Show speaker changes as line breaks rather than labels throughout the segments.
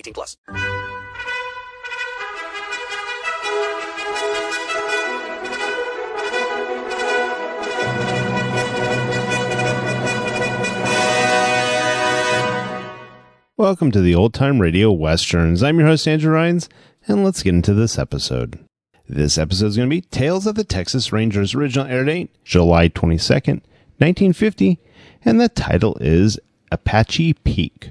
18 plus.
Welcome to the Old Time Radio Westerns. I'm your host, Andrew Rhynes, and let's get into this episode. This episode is going to be Tales of the Texas Rangers. Original air date, July 22nd, 1950, and the title is Apache Peak.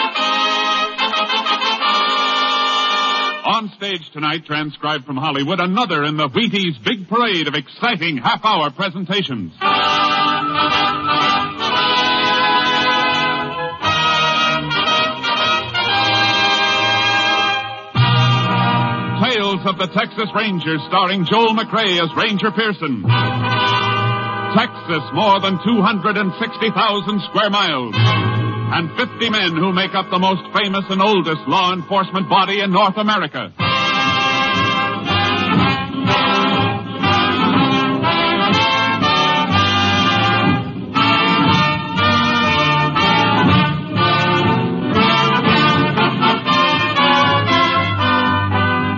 On stage tonight, transcribed from Hollywood, another in the Wheaties big parade of exciting half-hour presentations. Tales of the Texas Rangers, starring Joel McCrea as Ranger Pearson. Texas, more than 260,000 square miles. And 50 men who make up the most famous and oldest law enforcement body in North America.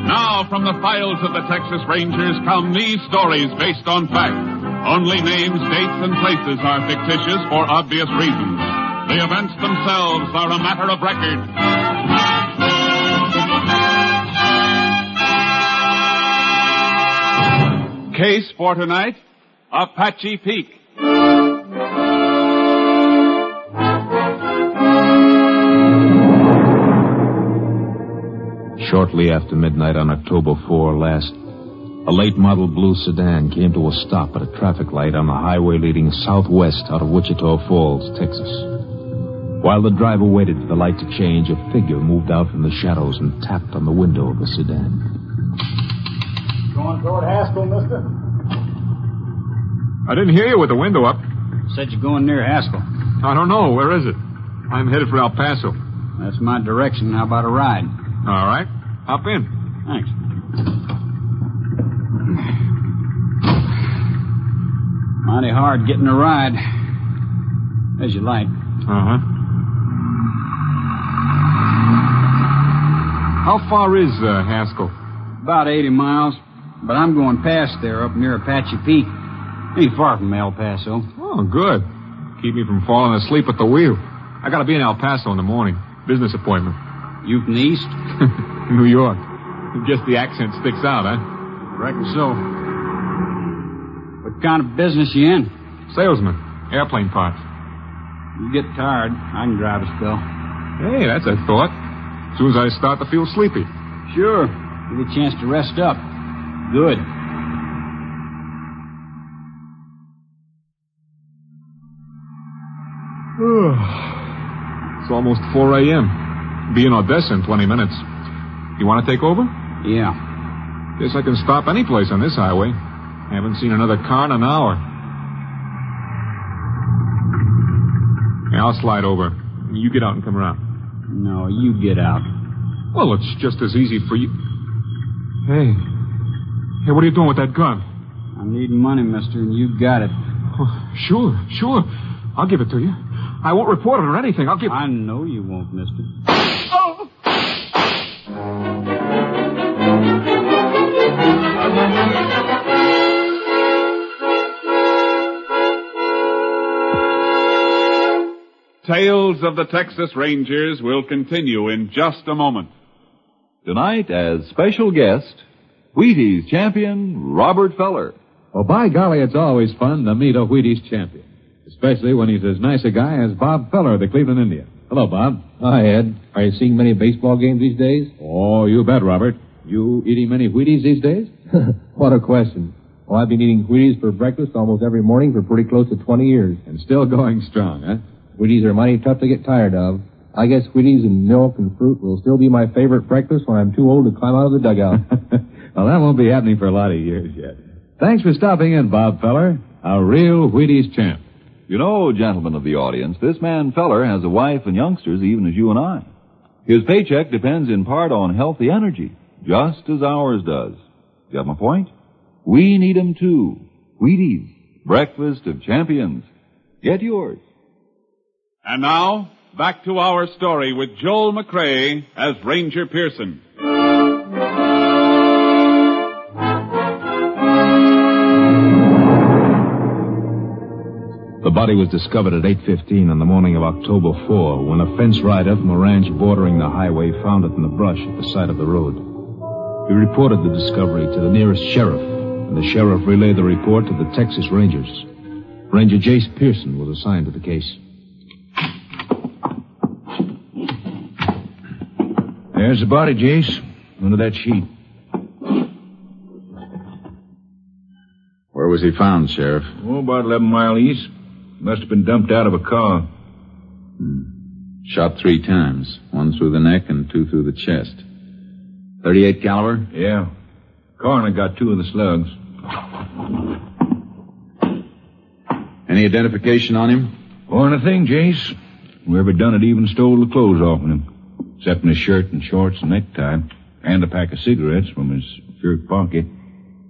Now, from the files of the Texas Rangers come these stories based on fact. Only names, dates, and places are fictitious for obvious reasons. The events themselves are a matter of record. Case for tonight, Apache Peak.
Shortly after midnight on October 4 last, a late model blue sedan came to a stop at a traffic light on the highway leading southwest out of Wichita Falls, Texas. While the driver waited for the light to change, a figure moved out from the shadows and tapped on the window of the sedan.
Going toward Haskell, mister?
I didn't hear you with the window up.
Said you're going near Haskell.
I don't know. Where is it? I'm headed for El Paso.
That's my direction. How about a ride?
All right. Hop in.
Thanks. Mighty hard getting a ride. As you like.
Uh huh. How far is uh, Haskell?
About 80 miles. But I'm going past there up near Apache Peak. Ain't far from El Paso.
Oh, good. Keep me from falling asleep at the wheel. I gotta be in El Paso in the morning. Business appointment.
You from the east?
New York. Guess the accent sticks out, huh?
Reckon so. What kind of business you in?
Salesman. Airplane parts.
You get tired, I can drive a spell.
Hey, that's a thought. As soon as I start to feel sleepy.
Sure. Give you a chance to rest up. Good.
it's almost 4 a.m. Be in Odessa in 20 minutes. You want to take over?
Yeah.
Guess I can stop any place on this highway. I haven't seen another car in an hour. Hey, I'll slide over. You get out and come around.
No, you get out.
Well, it's just as easy for you. Hey. Hey, what are you doing with that gun?
I'm needing money, mister, and you got it.
Oh, sure, sure. I'll give it to you. I won't report it or anything. I'll give.
I know you won't, mister.
Oh!
Tales of the Texas Rangers will continue in just a moment.
Tonight, as special guest, Wheaties champion Robert Feller.
Well, by golly, it's always fun to meet a Wheaties champion, especially when he's as nice a guy as Bob Feller of the Cleveland Indians. Hello, Bob.
Hi, Ed. Are you seeing many baseball games these days?
Oh, you bet, Robert. You eating many Wheaties these days?
what a question. Well, I've been eating Wheaties for breakfast almost every morning for pretty close to 20 years.
And still going strong, huh?
Wheaties are mighty tough to get tired of. I guess Wheaties and milk and fruit will still be my favorite breakfast when I'm too old to climb out of the dugout.
well, that won't be happening for a lot of years yet. Thanks for stopping in, Bob Feller. A real Wheaties champ.
You know, gentlemen of the audience, this man Feller has a wife and youngsters even as you and I. His paycheck depends in part on healthy energy, just as ours does. You have my point? We need 'em too. Wheaties, breakfast of champions. Get yours.
And now, back to our story with Joel McCrea as Ranger Pearson.
The body was discovered at 8.15 on the morning of October 4 when a fence rider from a ranch bordering the highway found it in the brush at the side of the road. He reported the discovery to the nearest sheriff, and the sheriff relayed the report to the Texas Rangers. Ranger Jace Pearson was assigned to the case.
There's the body, Jace, under that sheet.
Where was he found, Sheriff?
Oh, about 11 miles east. Must have been dumped out of a car.
Hmm. Shot three times. One through the neck and two through the chest. 38 caliber?
Yeah. Coroner got two of the slugs.
Any identification on him?
Or anything, Jace. Whoever done it even stole the clothes off of him. Except in his shirt and shorts and necktie. And a pack of cigarettes from his shirt pocket.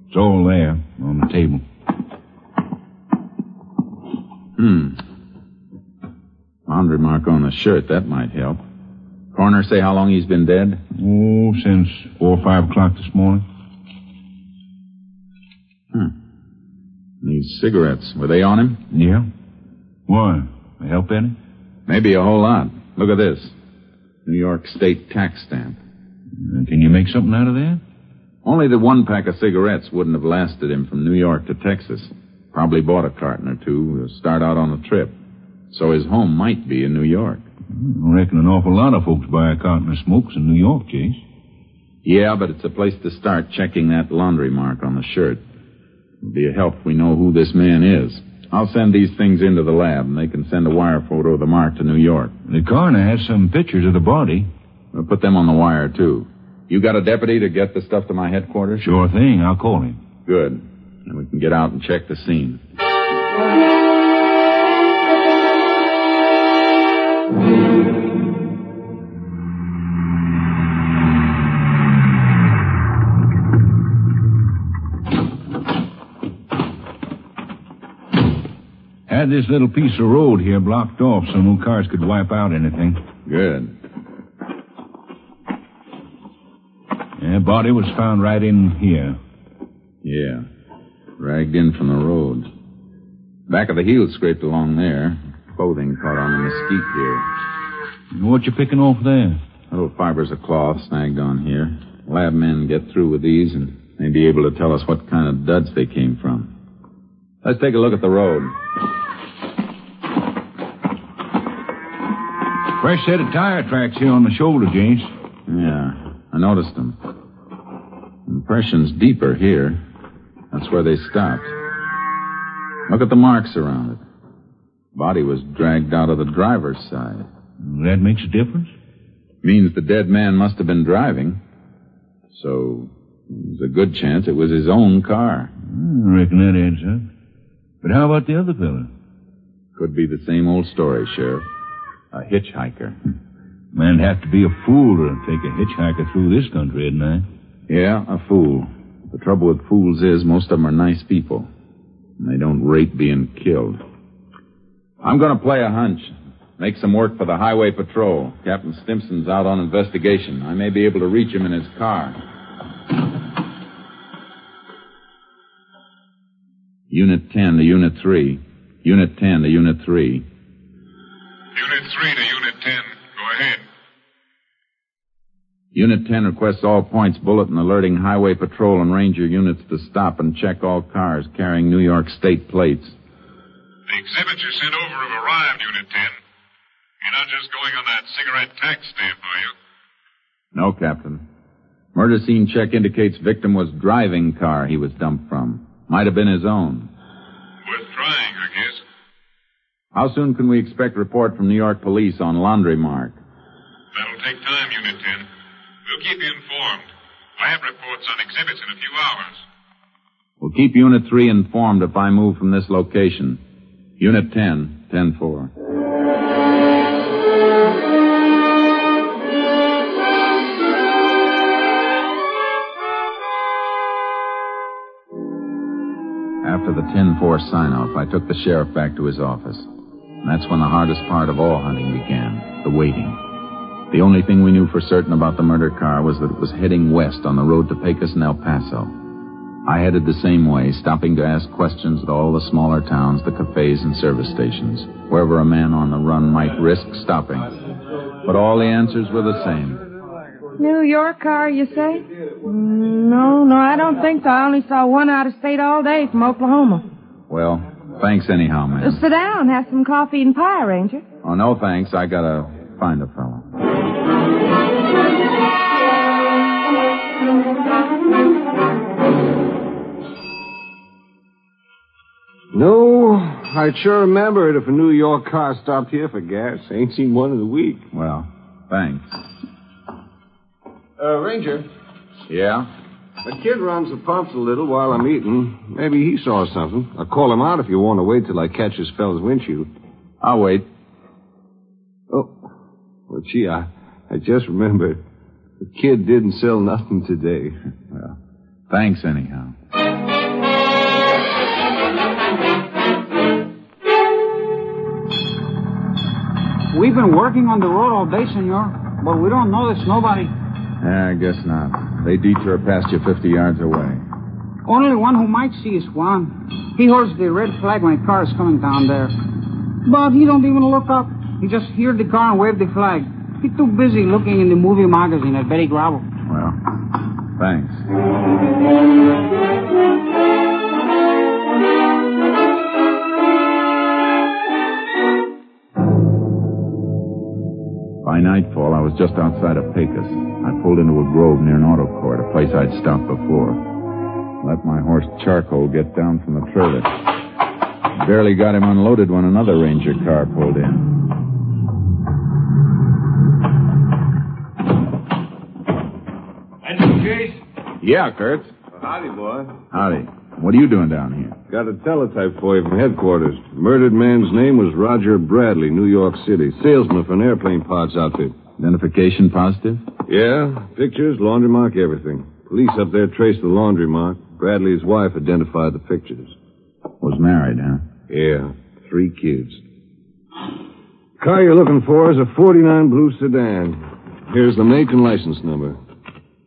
It's all there on the table.
Hmm. Laundry mark on the shirt. That might help. Coroner say how long he's been dead?
Oh, since four or five o'clock this morning.
Hmm. These cigarettes, were they on him?
Yeah. Why? They help any?
Maybe a whole lot. Look at this. New York State tax stamp.
Uh, can you make something out of that?
Only the one pack of cigarettes wouldn't have lasted him from New York to Texas. Probably bought a carton or two to start out on the trip. So his home might be in New York.
I reckon an awful lot of folks buy a carton of smokes in New York, Jace.
Yeah, but it's a place to start checking that laundry mark on the shirt. It'll be a help if we know who this man is. I'll send these things into the lab, and they can send a wire photo of the mark to New York.
The coroner has some pictures of the body.
We'll put them on the wire, too. You got a deputy to get the stuff to my headquarters?
Sure thing. I'll call him.
Good. And we can get out and check the scene.
Had this little piece of road here blocked off so no cars could wipe out anything.
Good.
Yeah, body was found right in here.
Yeah. Dragged in from the road. Back of the heel scraped along there. Clothing caught on the mesquite here.
What you picking off there?
Little fibers of cloth snagged on here. Lab men get through with these and may be able to tell us what kind of duds they came from. Let's take a look at the road.
Fresh set of tire tracks here on the shoulder, James.
Yeah, I noticed them. Impression's deeper here. That's where they stopped. Look at the marks around it. Body was dragged out of the driver's side.
That makes a difference?
Means the dead man must have been driving. So, there's a good chance it was his own car.
I reckon that adds up. But how about the other fellow?
Could be the same old story, Sheriff. A hitchhiker.
Man'd have to be a fool to take a hitchhiker through this country at night.
Yeah, a fool. The trouble with fools is most of them are nice people. And they don't rate being killed. I'm to play a hunch. Make some work for the highway patrol. Captain Stimson's out on investigation. I may be able to reach him in his car. Unit 10 to Unit 3. Unit 10 to Unit 3.
Unit 3 to Unit 10. Go ahead.
Unit 10 requests all points bulletin alerting highway patrol and ranger units to stop and check all cars carrying New York state plates.
The exhibits you sent over have arrived, Unit 10. You're not just going on that cigarette tax stamp, are you?
No, Captain. Murder scene check indicates victim was driving car he was dumped from. Might have been his own.
Worth trying, I guess.
How soon can we expect report from New York police on laundry mark?
That'll take time, Unit 10. We'll keep you informed. Lab reports on exhibits in a few hours.
We'll keep Unit 3 informed if I move from this location. Unit 10, 10-4. After the 10-4 sign-off, I took the sheriff back to his office. That's when the hardest part of all hunting began, the waiting. The only thing we knew for certain about the murder car was that it was heading west on the road to Pecos and El Paso. I headed the same way, stopping to ask questions at all the smaller towns, the cafes and service stations, wherever a man on the run might risk stopping. But all the answers were the same.
New York car, you say? Mm, No, no, I don't think so. I only saw one out of state all day from Oklahoma.
Well, thanks anyhow,
Uh,
Just
sit down, have some coffee and pie, Ranger.
Oh, no thanks. I gotta find a fellow.
No, I'd sure remember it if a New York car stopped here for gas. Ain't seen one in a week.
Well, thanks.
Uh, Ranger,
Yeah?
The kid runs the pumps a little while I'm eating. Maybe he saw something. I'll call him out if you want to wait till I catch this fellow's windshield.
I'll wait.
Oh, well, gee, I, I just remembered. The kid didn't sell nothing today.
Well, thanks anyhow.
We've been working on the road all day, senor, but we don't notice nobody.
Yeah, I guess not. They detour past you 50 yards away.
Only one who might see is Juan. He holds the red flag when a car is coming down there. But he don't even look up. He just hears the car and wave the flag. He's too busy looking in the movie magazine at Betty Grable.
Well, thanks. Nightfall, I was just outside of Pecos. I pulled into a grove near an auto court, a place I'd stopped before. Let my horse Charcoal get down from the trailer. Barely got him unloaded when another ranger car pulled in.
That's the case?
Yeah, Kurtz.
Howdy, boy.
Howdy. What are you doing down here?
Got a teletype for you from headquarters. Murdered man's name was Roger Bradley, New York City. Salesman for an airplane parts outfit.
Identification positive?
Yeah, pictures, laundry mark, everything. Police up there traced the laundry mark. Bradley's wife identified the pictures.
Was married, huh?
Yeah, three kids. Car you're looking for is a 49 blue sedan. Here's the make and license number.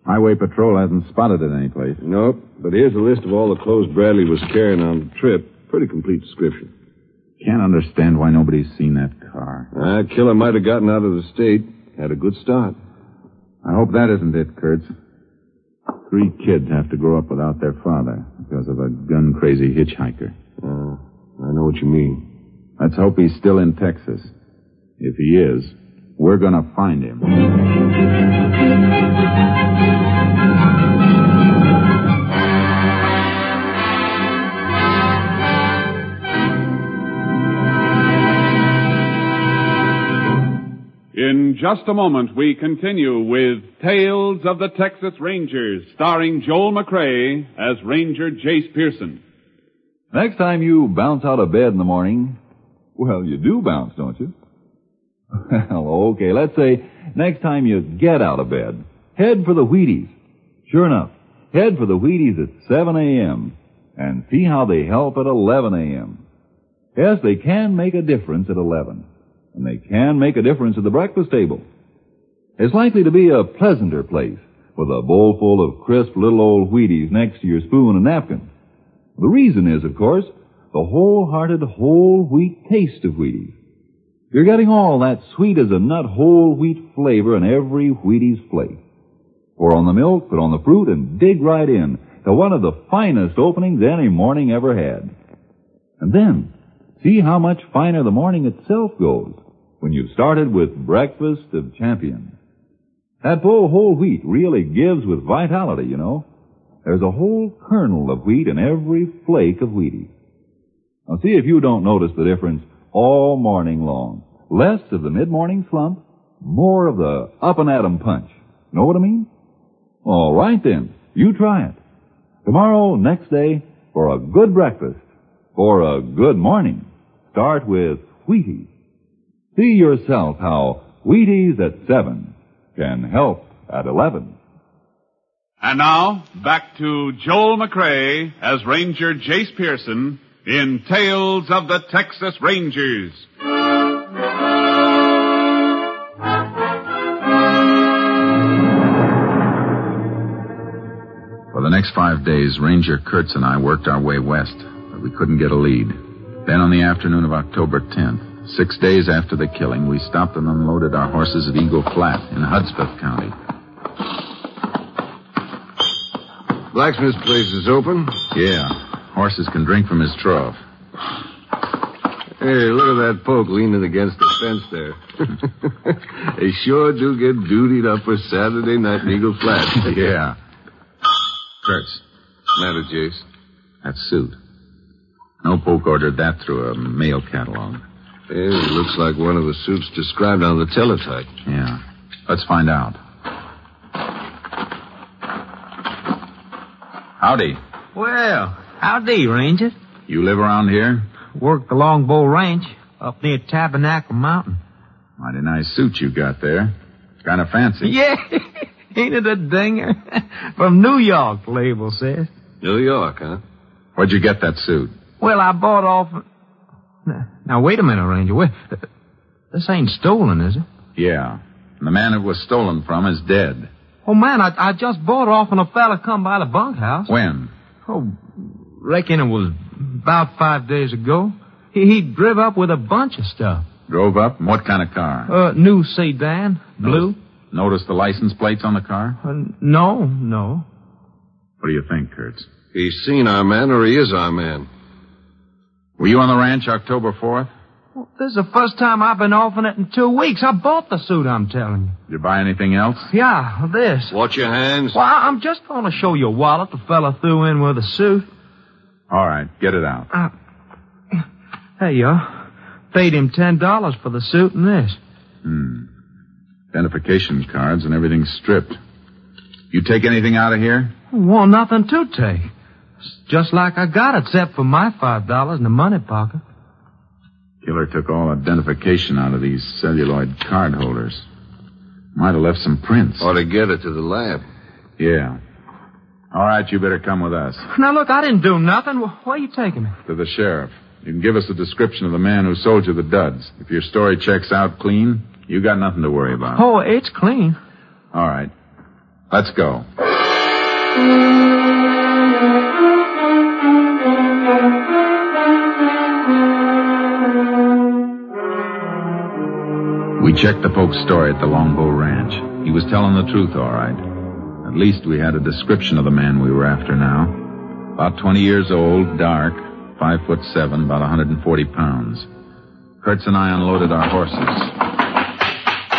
Highway Patrol hasn't spotted it anyplace.
Nope, but here's a list of all the clothes Bradley was carrying on the trip. Pretty complete description.
Can't understand why nobody's seen that car.
Ah, killer might have gotten out of the state. Had a good start.
I hope that isn't it, Kurtz. Three kids have to grow up without their father because of a gun crazy hitchhiker.
Uh, I know what you mean.
Let's hope he's still in Texas. If he is, We're gonna find him.
In just a moment, we continue with Tales of the Texas Rangers, starring Joel McCrea as Ranger Jace Pearson.
Next time you bounce out of bed in the morning, well, you do bounce, don't you? Well, okay, let's say next time you get out of bed, head for the Wheaties. Sure enough, head for the Wheaties at 7 a.m. and see how they help at 11 a.m. Yes, they can make a difference at 11, and they can make a difference at the breakfast table. It's likely to be a pleasanter place with a bowl full of crisp little old Wheaties next to your spoon and napkin. The reason is, of course, the wholehearted whole wheat taste of Wheaties. You're getting all that sweet as a nut whole wheat flavor in every Wheaties flake. Pour on the milk, put on the fruit, and dig right in to one of the finest openings any morning ever had. And then, see how much finer the morning itself goes when you've started with breakfast of champions. That full whole wheat really gives with vitality, you know. There's a whole kernel of wheat in every flake of Wheaties. Now see if you don't notice the difference all morning long. Less of the mid-morning slump, more of the up and at 'em punch. Know what I mean? All right then, you try it. Tomorrow, next day, for a good breakfast, for a good morning, start with Wheaties. See yourself how Wheaties at 7 can help at 11.
And now, back to Joel McCrea as Ranger Jace Pearson in Tales of the Texas Rangers.
For the next five days, Ranger Kurtz and I worked our way west, but we couldn't get a lead. Then on the afternoon of October 10th, six days after the killing, we stopped and unloaded our horses at Eagle Flat in Hudspeth County.
Blacksmith's place is open.
Yeah, horses can drink from his trough.
Hey, look at that poke leaning against the fence there. they sure do get dutied up for Saturday night in Eagle Flat.
yeah. Kurtz,
Matter, Jace.
that suit. No poke ordered that through a mail catalog.
Hey, it looks like one of the suits described on the teletype.
Yeah. Let's find out. Howdy.
Well, howdy, Ranger.
You live around here?
Work the Longbow Ranch up near Tabernacle Mountain.
Mighty nice suit you got there. Kind of fancy.
Yeah, ain't it a dinger? From New York, the label says.
New York, huh?
Where'd you get that suit?
Well, I bought off. Now, now, wait a minute, Ranger. Wait. This ain't stolen, is it?
Yeah. And the man it was stolen from is dead.
Oh, man, I, I just bought off when a fella come by the bunkhouse.
When?
Oh, reckon it was about five days ago. He, he drove up with a bunch of stuff.
Drove up? What kind of car?
Uh, new sedan, blue.
Notice the license plates on the car?
Uh, no, no.
What do you think, Kurtz?
He's seen our man or he is our man.
Were you on the ranch October 4th?
Well, this is the first time I've been off in it in two weeks. I bought the suit, I'm telling you.
Did you buy anything else?
Yeah, this.
Watch your hands.
Well, I- I'm just going to show you a wallet the fella threw in with the suit.
All right, get it out.
Uh, hey, you Paid him ten dollars for the suit and this.
Hmm. Identification cards and everything stripped. You take anything out of here?
Well, nothing to take. It's just like I got it, except for my five dollars in the money pocket.
Killer took all identification out of these celluloid card holders. Might have left some prints.
Ought to get it to the lab.
Yeah. All right, you better come with us.
Now, look, I didn't do nothing. Wh- Where are you taking me?
To the sheriff. You can give us a description of the man who sold you the duds. If your story checks out clean, you got nothing to worry about.
Oh, it's clean.
All right. Let's go. Checked the Poke's story at the Longbow Ranch. He was telling the truth, all right. At least we had a description of the man we were after now. About 20 years old, dark, five foot seven, about 140 pounds. Kurtz and I unloaded our horses.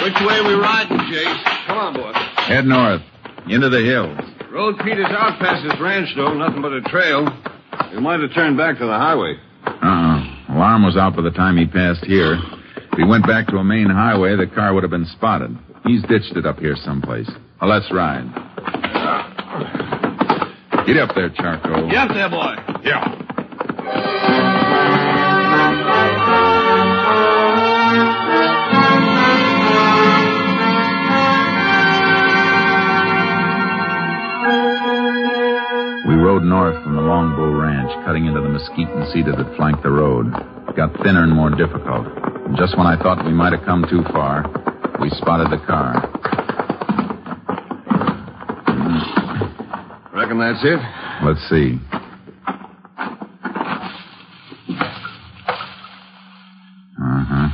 Which way we riding, Jace? Come on, boy.
Head north, into the hills.
Road peters out past this ranch, though. Nothing but a trail. We might have turned back to the highway.
Uh-uh. Alarm was out by the time he passed here. If he went back to a main highway, the car would have been spotted. He's ditched it up here someplace. Well, let's ride. Get up there, Charcoal.
Get up there, boy.
Yeah. We rode north from the Longbow Ranch, cutting into the mesquite and cedar that flanked the road. It got thinner and more difficult. And just when I thought we might have come too far, we spotted the car.
Reckon that's it?
Let's see. Uh huh.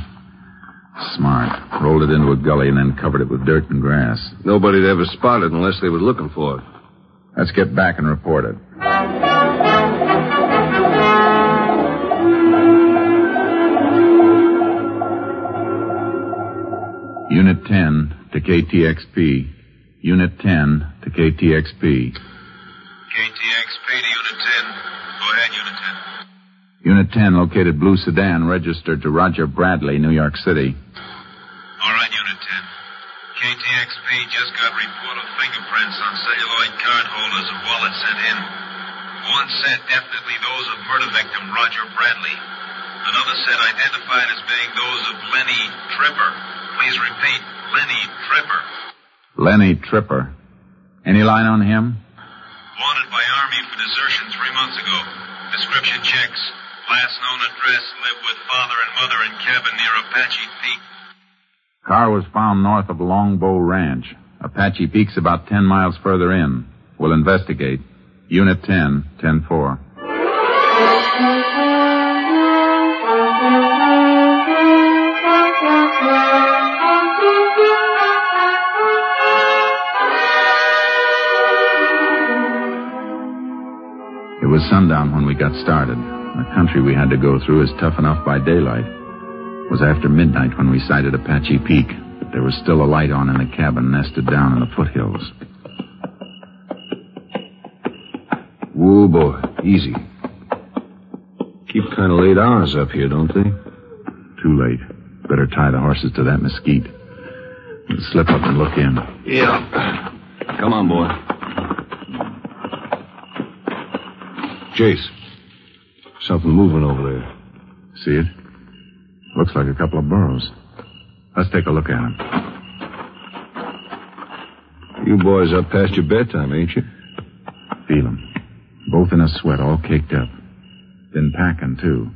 Smart. Rolled it into a gully and then covered it with dirt and grass.
Nobody'd ever spot it unless they were looking for it.
Let's get back and report it. Unit 10 to KTXP. Unit 10 to KTXP.
KTXP to Unit 10. Go ahead, Unit 10.
Unit 10 located blue sedan registered to Roger Bradley, New York City.
All right, Unit 10. KTXP just got report of fingerprints on celluloid card holders of wallets sent in. One set definitely those of murder victim Roger Bradley. Another set identified as being those of Lenny Tripper. Please repeat, Lenny Tripper.
Lenny Tripper. Any line on him?
Wanted by Army for desertion three months ago. Description checks. Last known address, live with father and mother in cabin near Apache Peak.
Car was found north of Longbow Ranch. Apache Peak's about 10 miles further in. We'll investigate. Unit 10, 10-4. It was sundown when we got started. The country we had to go through is tough enough by daylight. It was after midnight when we sighted Apache Peak, but there was still a light on in the cabin nested down in the foothills.
Whoa, boy. Easy. Keep kind of late hours up here, don't they?
Too late. Better tie the horses to that mesquite. Slip up and look in.
Yeah. Come on, boy. Jace. Something moving over there.
See it? Looks like a couple of burros. Let's take a look at them.
You boys up past your bedtime, ain't you?
Feel 'em. Both in a sweat, all caked up. Been packing, too.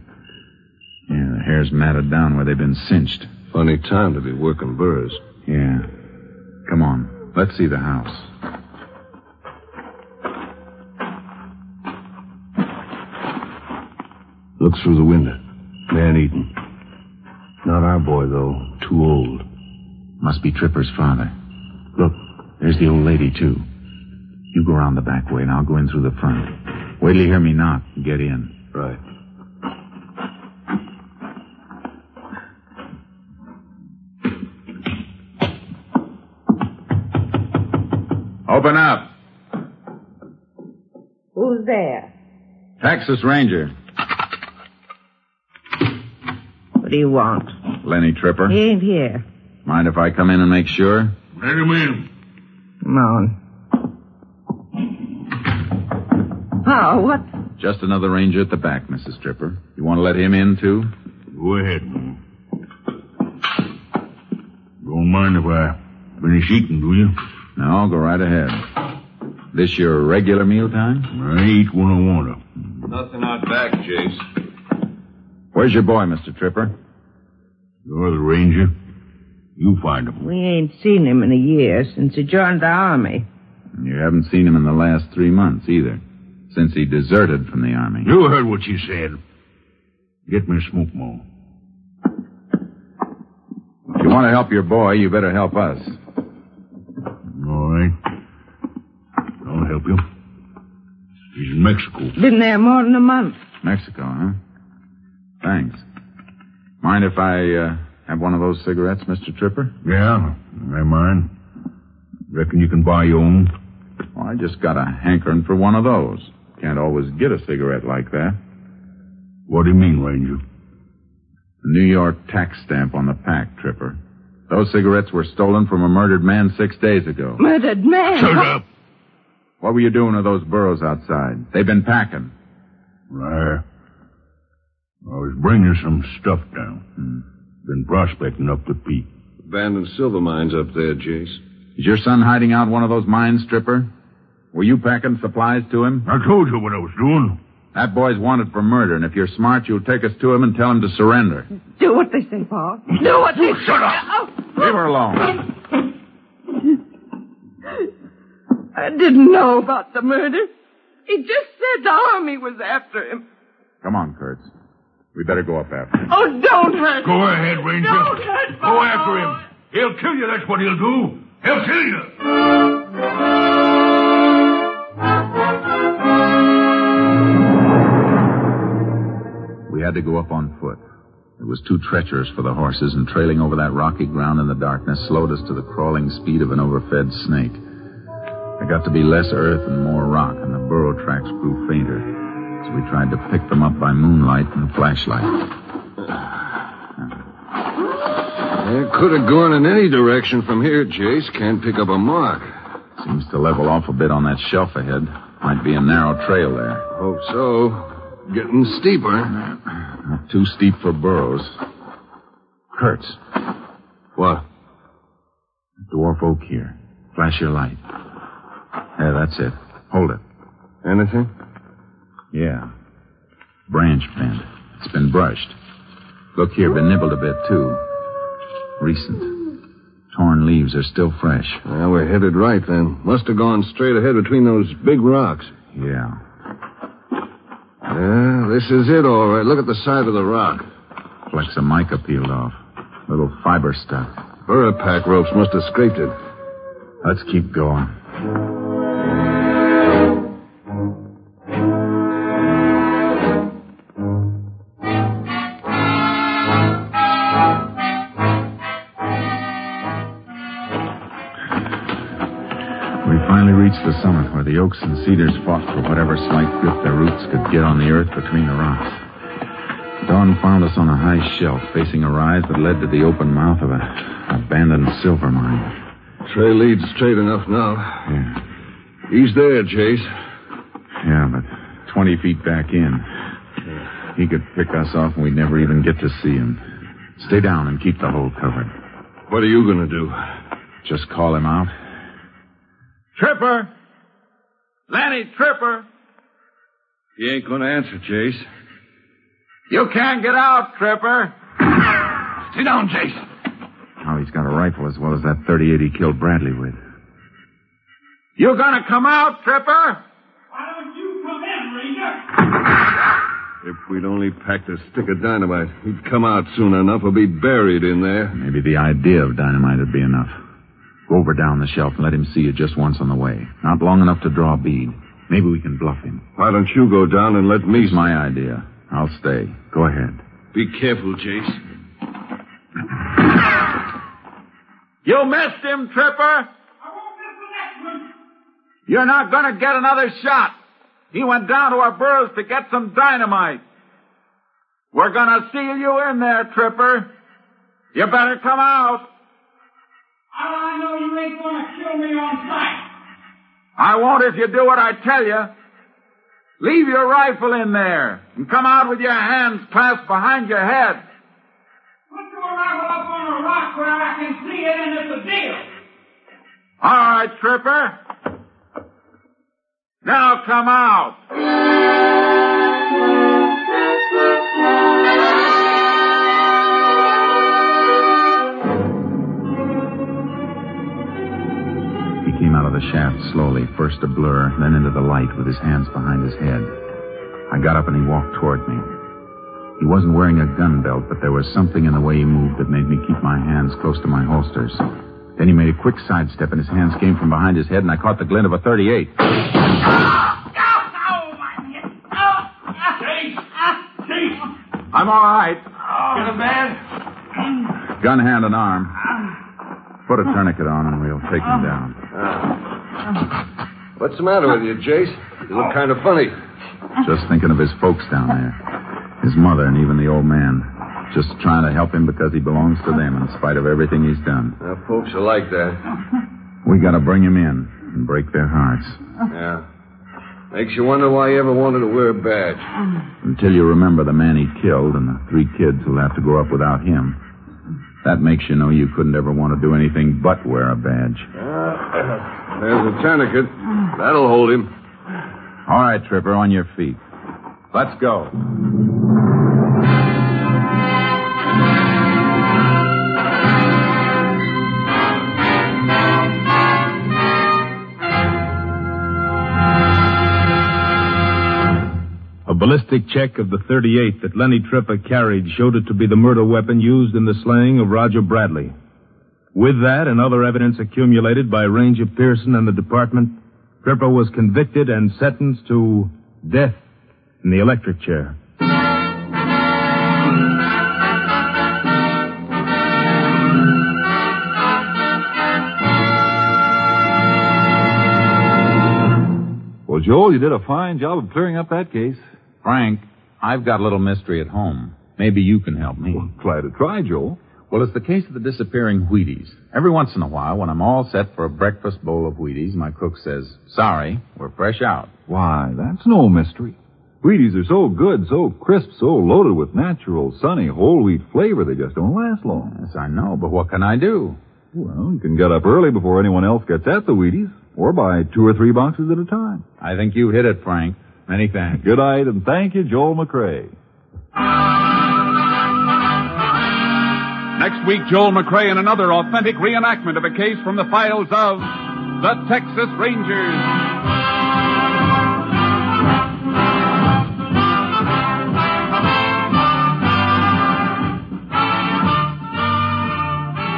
Yeah, the hair's matted down where they've been cinched.
Funny time to be working burrs.
Yeah. Come on. Let's see the house.
Look through the window. Man eating. Not our boy, though. Too old.
Must be Tripper's father. Look, there's the old lady, too. You go around the back way, and I'll go in through the front. Wait till you hear me knock and get in.
Right.
Open up.
Who's there?
Texas Ranger.
What do you want?
Lenny Tripper.
He ain't here.
Mind if I come in and make sure?
Let him in.
Come on. Oh, what?
Just another ranger at the back, Mrs. Tripper. You want to let him in, too?
Go ahead, man. Don't mind if I finish eating, do you?
No, go right ahead. This your regular meal time?
I eat when I want to.
Nothing out back, Jace.
Where's your boy, Mr. Tripper?
You're the ranger. You find him.
We ain't seen him in a year since he joined the army.
You haven't seen him in the last three months either. Since he deserted from the army.
You heard what she said. Get me a smoke more.
If you want to help your boy, you better help us.
All right. I'll help you. He's in Mexico.
Been there more than a month.
Mexico, huh? Thanks. Mind if I uh, Have one of those cigarettes, Mr. Tripper?
Yeah, they're. Reckon you can buy your own?
Well, I just got a hankering for one of those. Can't always get a cigarette like that.
What do you mean, Ranger?
The New York tax stamp on the pack, Tripper. Those cigarettes were stolen from a murdered man six days ago.
Murdered man.
Shut up!
What were you doing with those burros outside? They've been packing.
Right. I was bringing some stuff down. Been prospecting up the peak.
Abandoned silver mines up there, Jace.
Is your son hiding out one of those mines, Stripper? Were you packing supplies to him?
I told you what I was doing.
That boy's wanted for murder, and if you're smart, you'll take us to him and tell him to surrender.
Do what they say, Pa. Do what they say.
Shut
say.
up! Oh, oh.
Leave her alone.
I didn't know about the murder. He just said the army was after him.
Come on, Kurtz. We better go up after him.
Oh, don't hurt
Go ahead, Ranger.
Don't hurt
Go
my
after
boy.
him. He'll kill you, that's what he'll do. He'll kill you.
We had to go up on foot. It was too treacherous for the horses, and trailing over that rocky ground in the darkness slowed us to the crawling speed of an overfed snake. There got to be less earth and more rock, and the burro tracks grew fainter. We tried to pick them up by moonlight and flashlight.
It could have gone in any direction from here, Jace. Can't pick up a mark.
Seems to level off a bit on that shelf ahead. Might be a narrow trail there.
Hope so. Getting steeper.
Not too steep for burros. Kurtz.
What?
Dwarf oak here. Flash your light. Yeah, that's it. Hold it.
Anything?
Yeah. Branch bent. It's been brushed. Look here, been nibbled a bit, too. Recent. Torn leaves are still fresh.
Well, we're headed right then. Must have gone straight ahead between those big rocks.
Yeah.
Yeah, this is it, all right. Look at the side of the rock.
Flecks of mica peeled off. Little fiber stuff.
Burrapack ropes must have scraped it.
Let's keep going. The summit where the oaks and cedars fought for whatever slight grip their roots could get on the earth between the rocks. Dawn found us on a high shelf facing a rise that led to the open mouth of an abandoned silver mine.
Trail leads straight enough now.
Yeah.
He's there, Jace.
Yeah, but 20 feet back in. He could pick us off and we'd never even get to see him. Stay down and keep the hole covered.
What are you going to do?
Just call him out.
Tripper! Lenny Tripper!
He ain't going to answer, Jace.
You can't get out, Tripper!
Sit down, Jace.
Now he's got a rifle as well as that 38 he killed Bradley with.
You gonna come out, Tripper? Why don't you come in, Ranger?
If we'd only packed a stick of dynamite, he'd come out soon enough or be buried in there.
Maybe the idea of dynamite would be enough. Go over down the shelf and let him see you just once on the way. Not long enough to draw a bead. Maybe we can bluff him.
Why don't you go down and let me...
It's my idea. I'll stay. Go ahead.
Be careful, Jace.
You missed him, Tripper! I won't miss the next one. You're not gonna get another shot. He went down to our burros to get some dynamite. We're gonna seal you in there, Tripper. You better come out.
How do I know you ain't gonna kill me on sight?
I won't if you do what I tell you. Leave your rifle in there and come out with your hands clasped behind your head.
Put your rifle up on a rock where I can see it and it's a deal.
All right, Tripper. Now come out.
Came out of the shaft slowly, first a blur, then into the light with his hands behind his head. I got up and he walked toward me. He wasn't wearing a gun belt, but there was something in the way he moved that made me keep my hands close to my holsters. Then he made a quick sidestep and his hands came from behind his head and I caught the glint of a 38.
I'm all right.
Get a man.
Gun hand and arm. Put a tourniquet on and we'll take him down.
What's the matter with you, Jace? You look kind of funny.
Just thinking of his folks down there. His mother and even the old man. Just trying to help him because he belongs to them in spite of everything he's done.
Uh, folks are like that.
We gotta bring him in and break their hearts.
Yeah. Makes you wonder why he ever wanted to wear a badge.
Until you remember the man he killed and the three kids who'll have to grow up without him. That makes you know you couldn't ever want to do anything but wear a badge.
Uh, there's a tourniquet. That'll hold him.
All right, Tripper, on your feet. Let's go.
Ballistic check of the 38 that Lenny Tripper carried showed it to be the murder weapon used in the slaying of Roger Bradley. With that and other evidence accumulated by Ranger Pearson and the department, Tripper was convicted and sentenced to death in the electric chair.
Well, Joel, you did a fine job of clearing up that case.
Frank, I've got a little mystery at home. Maybe you can help me.
Glad to try, Joel.
Well, it's the case of the disappearing Wheaties. Every once in a while, when I'm all set for a breakfast bowl of Wheaties, my cook says, Sorry, we're fresh out.
Why, that's no mystery. Wheaties are so good, so crisp, so loaded with natural, sunny, whole wheat flavor, they just don't last long.
Yes, I know, but what can I do?
Well, you can get up early before anyone else gets at the Wheaties, or buy two or three boxes at a time.
I think you hit it, Frank. Many thanks.
Good night, and thank you, Joel McCrea.
Next week, Joel McCrea in another authentic reenactment of a case from the files of the Texas Rangers.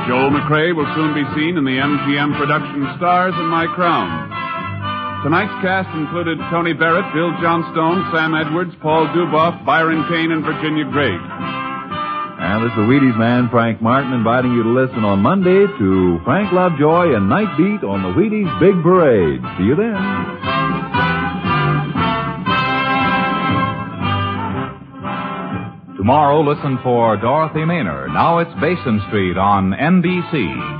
Joel McCrea will soon be seen in the MGM production Stars in My Crown. Tonight's cast included Tony Barrett, Bill Johnstone, Sam Edwards, Paul Dubov, Byron Kane, and Virginia Gregg.
And this is the Wheaties man, Frank Martin, inviting you to listen on Monday to Frank Lovejoy and Night Beat on the Wheaties Big Parade. See you then.
Tomorrow, listen for Dorothy Maynor. Now it's Basin Street on NBC.